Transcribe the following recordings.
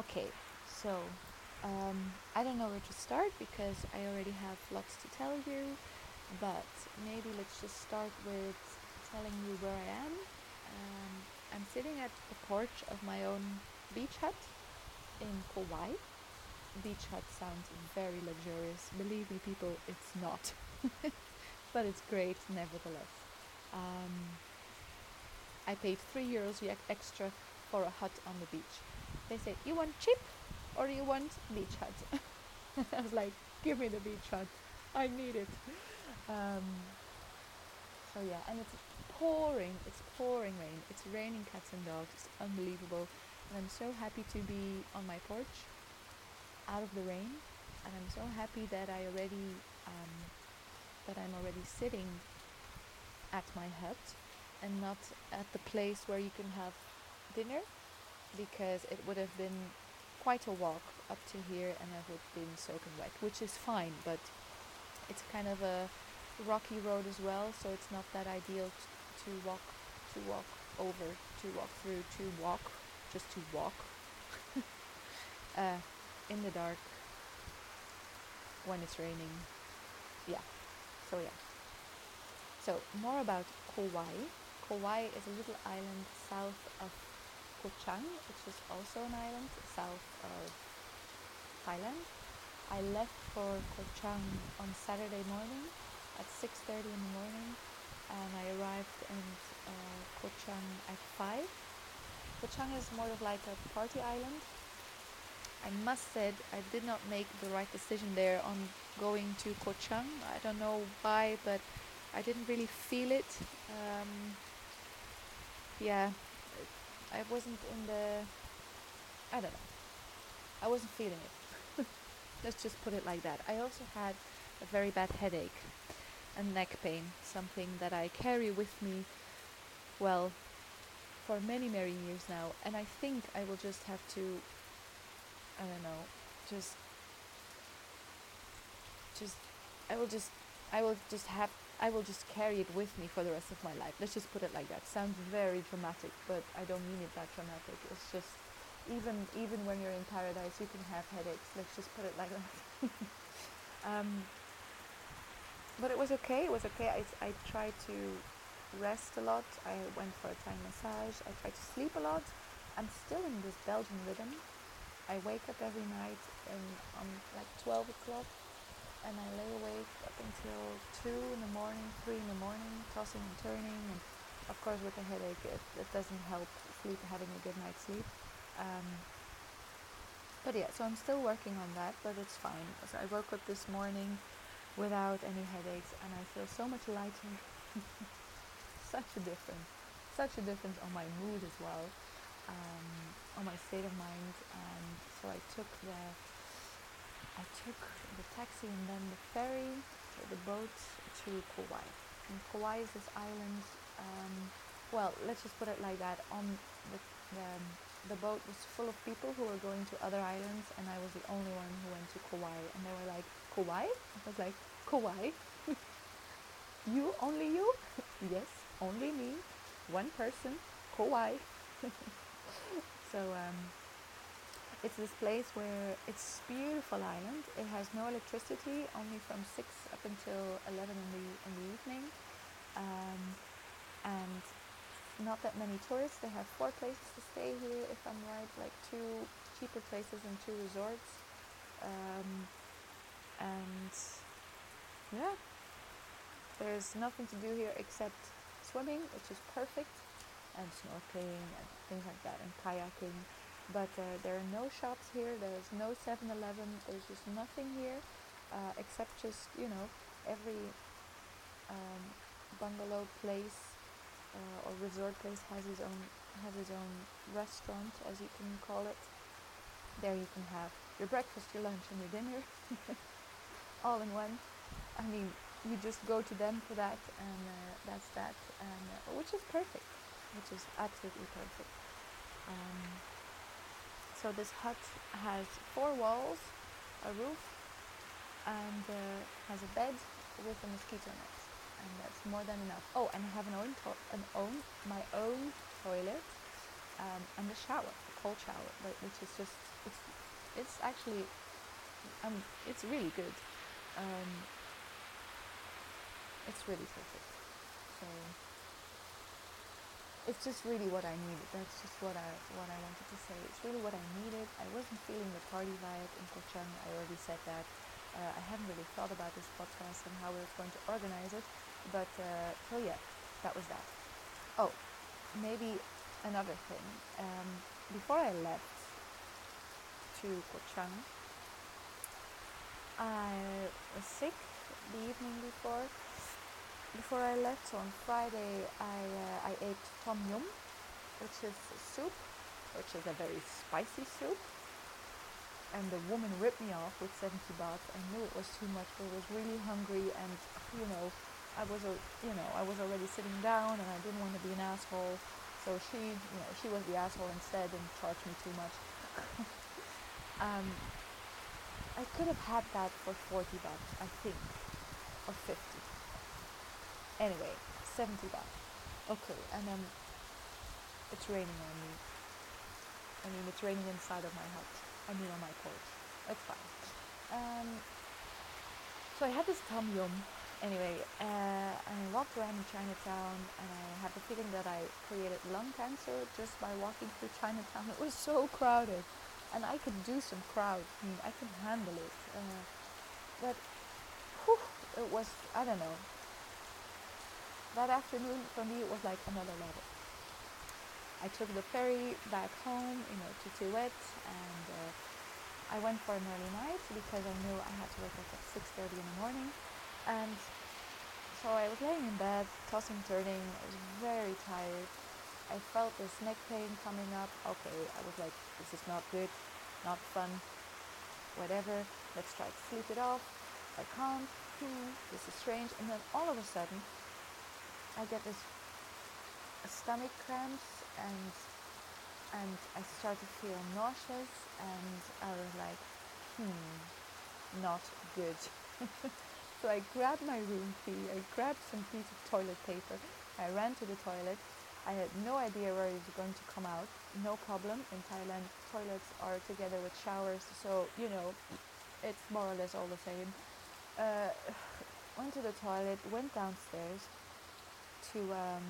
Okay, so um, I don't know where to start because I already have lots to tell you, but maybe let's just start with telling you where I am. Um, I'm sitting at the porch of my own beach hut in Koh Wai. Beach hut sounds very luxurious. Believe me, people, it's not. but it's great nevertheless. Um, I paid three euros extra for a hut on the beach. They said, You want cheap or you want beach hut? I was like, Give me the beach hut. I need it. Um, so yeah, and it's pouring. It's pouring rain. It's raining cats and dogs. It's unbelievable. And I'm so happy to be on my porch out of the rain. And I'm so happy that I already um, that I'm already sitting at my hut and not at the place where you can have dinner because it would have been quite a walk up to here and I would have been soaking wet, which is fine, but it's kind of a rocky road as well, so it's not that ideal to walk, to walk over, to walk through, to walk, just to walk uh, in the dark when it's raining. Yeah, so yeah. So more about Koh Wai. Kauai is a little island south of Koh Chang, which is also an island south of Thailand. I left for Koh Chang on Saturday morning at 6.30 in the morning and I arrived in uh, Koh Chang at 5. Koh Chang is more of like a party island. I must say I did not make the right decision there on going to Koh Chang. I don't know why, but I didn't really feel it. Um, yeah, I wasn't in the. I don't know. I wasn't feeling it. Let's just put it like that. I also had a very bad headache and neck pain, something that I carry with me, well, for many, many years now. And I think I will just have to, I don't know, just, just, I will just, I will just have I will just carry it with me for the rest of my life. Let's just put it like that. Sounds very dramatic, but I don't mean it that dramatic. It's just even even when you're in paradise, you can have headaches. Let's just put it like that. um, but it was okay. It was okay. I, I tried to rest a lot. I went for a Thai massage. I tried to sleep a lot. I'm still in this Belgian rhythm. I wake up every night and on like 12 o'clock and I lay awake up until 2 in the morning, 3 in the morning, tossing and turning. And of course, with a headache, it, it doesn't help sleep, having a good night's sleep. Um, but yeah, so I'm still working on that, but it's fine. So I woke up this morning without any headaches, and I feel so much lighter. such a difference, such a difference on my mood as well, um, on my state of mind. And so I took the I took the taxi and then the ferry, the boat to Koh Wai. And Koh Wai is this island. Um, well, let's just put it like that. On the, the the boat was full of people who were going to other islands, and I was the only one who went to Koh Wai. And they were like, Koh Wai? I was like, Koh Wai? you? Only you? yes, only me. One person. Koh Wai. so um, it's this place where it's beautiful island. It has no electricity, only from six up until eleven in the in the evening, um, and not that many tourists. They have four places to stay here, if I'm right, like two cheaper places and two resorts, um, and yeah, there's nothing to do here except swimming, which is perfect, and snorkeling and things like that, and kayaking but uh, there are no shops here there's no 7-eleven there's just nothing here uh, except just you know every um, bungalow place uh, or resort place has his own has his own restaurant as you can call it. There you can have your breakfast your lunch and your dinner all in one. I mean you just go to them for that and uh, that's that and uh, which is perfect which is absolutely perfect. Um, so this hut has four walls, a roof, and uh, has a bed with a mosquito net, and that's more than enough. Oh, and I have an own, to- an own my own toilet um, and a shower, a cold shower, which is just it's it's actually um it's really good. Um, it's really perfect. So it's just really what I needed. That's just what I what I wanted to say. It's really what I needed. I wasn't feeling the party vibe in Koh Chang. I already said that. Uh, I haven't really thought about this podcast and how we are going to organize it, but uh, so yeah, that was that. Oh, maybe another thing. Um, before I left to Koh Chang, I was sick the evening before before I left, on Friday, I, uh, I ate tom yum, which is soup, which is a very spicy soup. And the woman ripped me off with 70 baht. I knew it was too much, but I was really hungry, and you know, I was, a, you know, I was already sitting down, and I didn't want to be an asshole. So she, you know, she was the asshole instead and charged me too much. um, I could have had that for 40 baht, I think, or 50. Anyway, 70 baht. Okay, and then it's raining on me. I mean, it's raining inside of my hut. I mean, on my porch. That's fine. Um, so I had this tom yum. Anyway, uh, I walked around in Chinatown and I had the feeling that I created lung cancer just by walking through Chinatown. It was so crowded. And I could do some crowd. I mean, I can handle it. Uh, but whew, it was, I don't know, that afternoon for me it was like another level. I took the ferry back home, you know, to Tibet, and uh, I went for an early night because I knew I had to wake up at 6:30 in the morning, and so I was laying in bed, tossing, turning. I was very tired. I felt this neck pain coming up. Okay, I was like, this is not good, not fun, whatever. Let's try to sleep it off. I can't. Hmm, this is strange. And then all of a sudden, I get this stomach cramps and and I start to feel nauseous and I was like, hmm, not good. so I grabbed my room key, I grabbed some piece of toilet paper, I ran to the toilet. I had no idea where it was going to come out. No problem. In Thailand, toilets are together with showers, so you know, it's more or less all the same. Uh, went to the toilet, went downstairs, to um,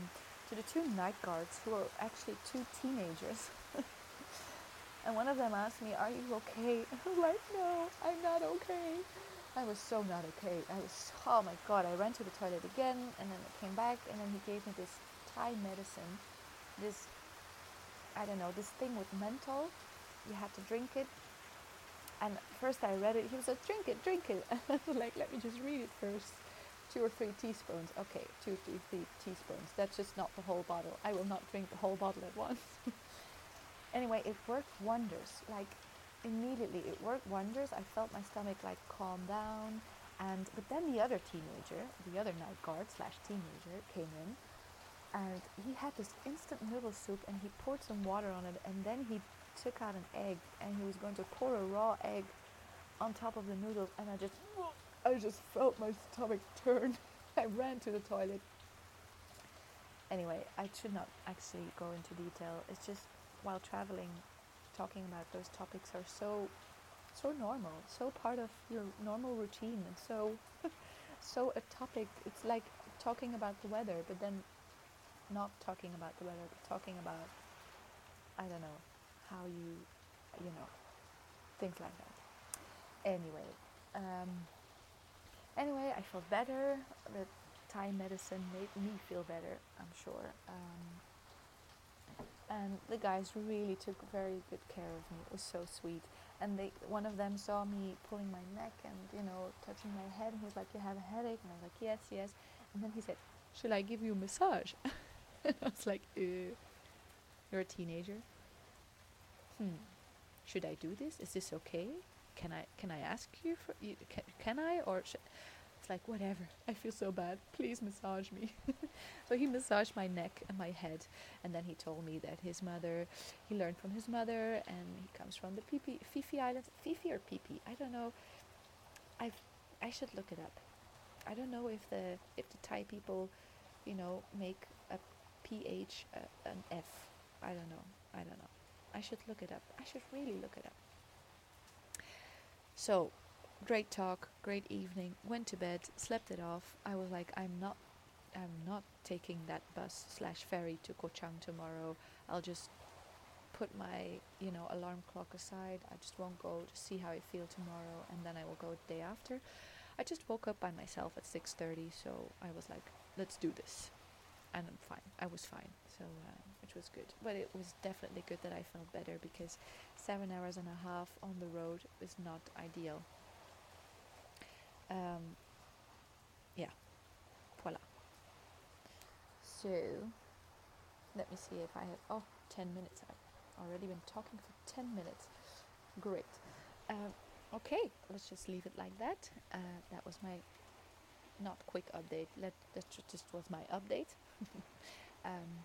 to the two night guards who were actually two teenagers. and one of them asked me, "Are you okay?" I was like, "No, I'm not okay." I was so not okay. I was oh my god! I ran to the toilet again, and then I came back, and then he gave me this Thai medicine, this I don't know, this thing with menthol. You had to drink it. And first I read it. He was like, "Drink it, drink it." And I was like, "Let me just read it first two or three teaspoons. Okay, two three teaspoons. That's just not the whole bottle. I will not drink the whole bottle at once. anyway, it worked wonders. Like immediately, it worked wonders. I felt my stomach like calm down. And but then the other teenager, the other night guard slash teenager, came in, and he had this instant noodle soup, and he poured some water on it, and then he took out an egg, and he was going to pour a raw egg on top of the noodles, and I just I just felt my stomach turn. I ran to the toilet. Anyway, I should not actually go into detail. It's just while traveling, talking about those topics are so, so normal, so part of your normal routine, and so, so a topic. It's like talking about the weather, but then not talking about the weather, but talking about, I don't know, how you, you know, things like that. Anyway. Um, anyway, I felt better. The Thai medicine made me feel better, I'm sure. Um, and the guys really took very good care of me. It was so sweet. And they, one of them saw me pulling my neck and you know touching my head, and he was like, "You have a headache?" And I was like, "Yes, yes." And then he said, "Should I give you a massage?" and I was like, uh, "You're a teenager. Hmm. Should I do this? Is this okay?" Can I can I ask you for you, can, can I or it's like whatever. I feel so bad. Please massage me. So he massaged my neck and my head and then he told me that his mother he learned from his mother and he comes from the Phi, Fifi Islands. Fifi or Pipi I don't know. I've I should look it up. I don't know if the if the Thai people you know make a PH uh, an F. I don't know. I don't know. I should look it up. I should really look it up. So, great talk, great evening. Went to bed, slept it off. I was like, I'm not, I'm not taking that bus slash ferry to Koh Chang tomorrow. I'll just put my, you know, alarm clock aside. I just won't go to see how I feel tomorrow, and then I will go the day after. I just woke up by myself at 6:30, so I was like, let's do this, and I'm fine. I was fine, so uh, which was good. But it was definitely good that I felt better because seven hours and a half on the road is not ideal. Um, yeah, voila. So let me see if I have. Oh, 10 minutes. I've already been talking for 10 minutes. Great. Um, okay, let's just leave it like that. Uh, that was my not quick update. Let that just was my update. um,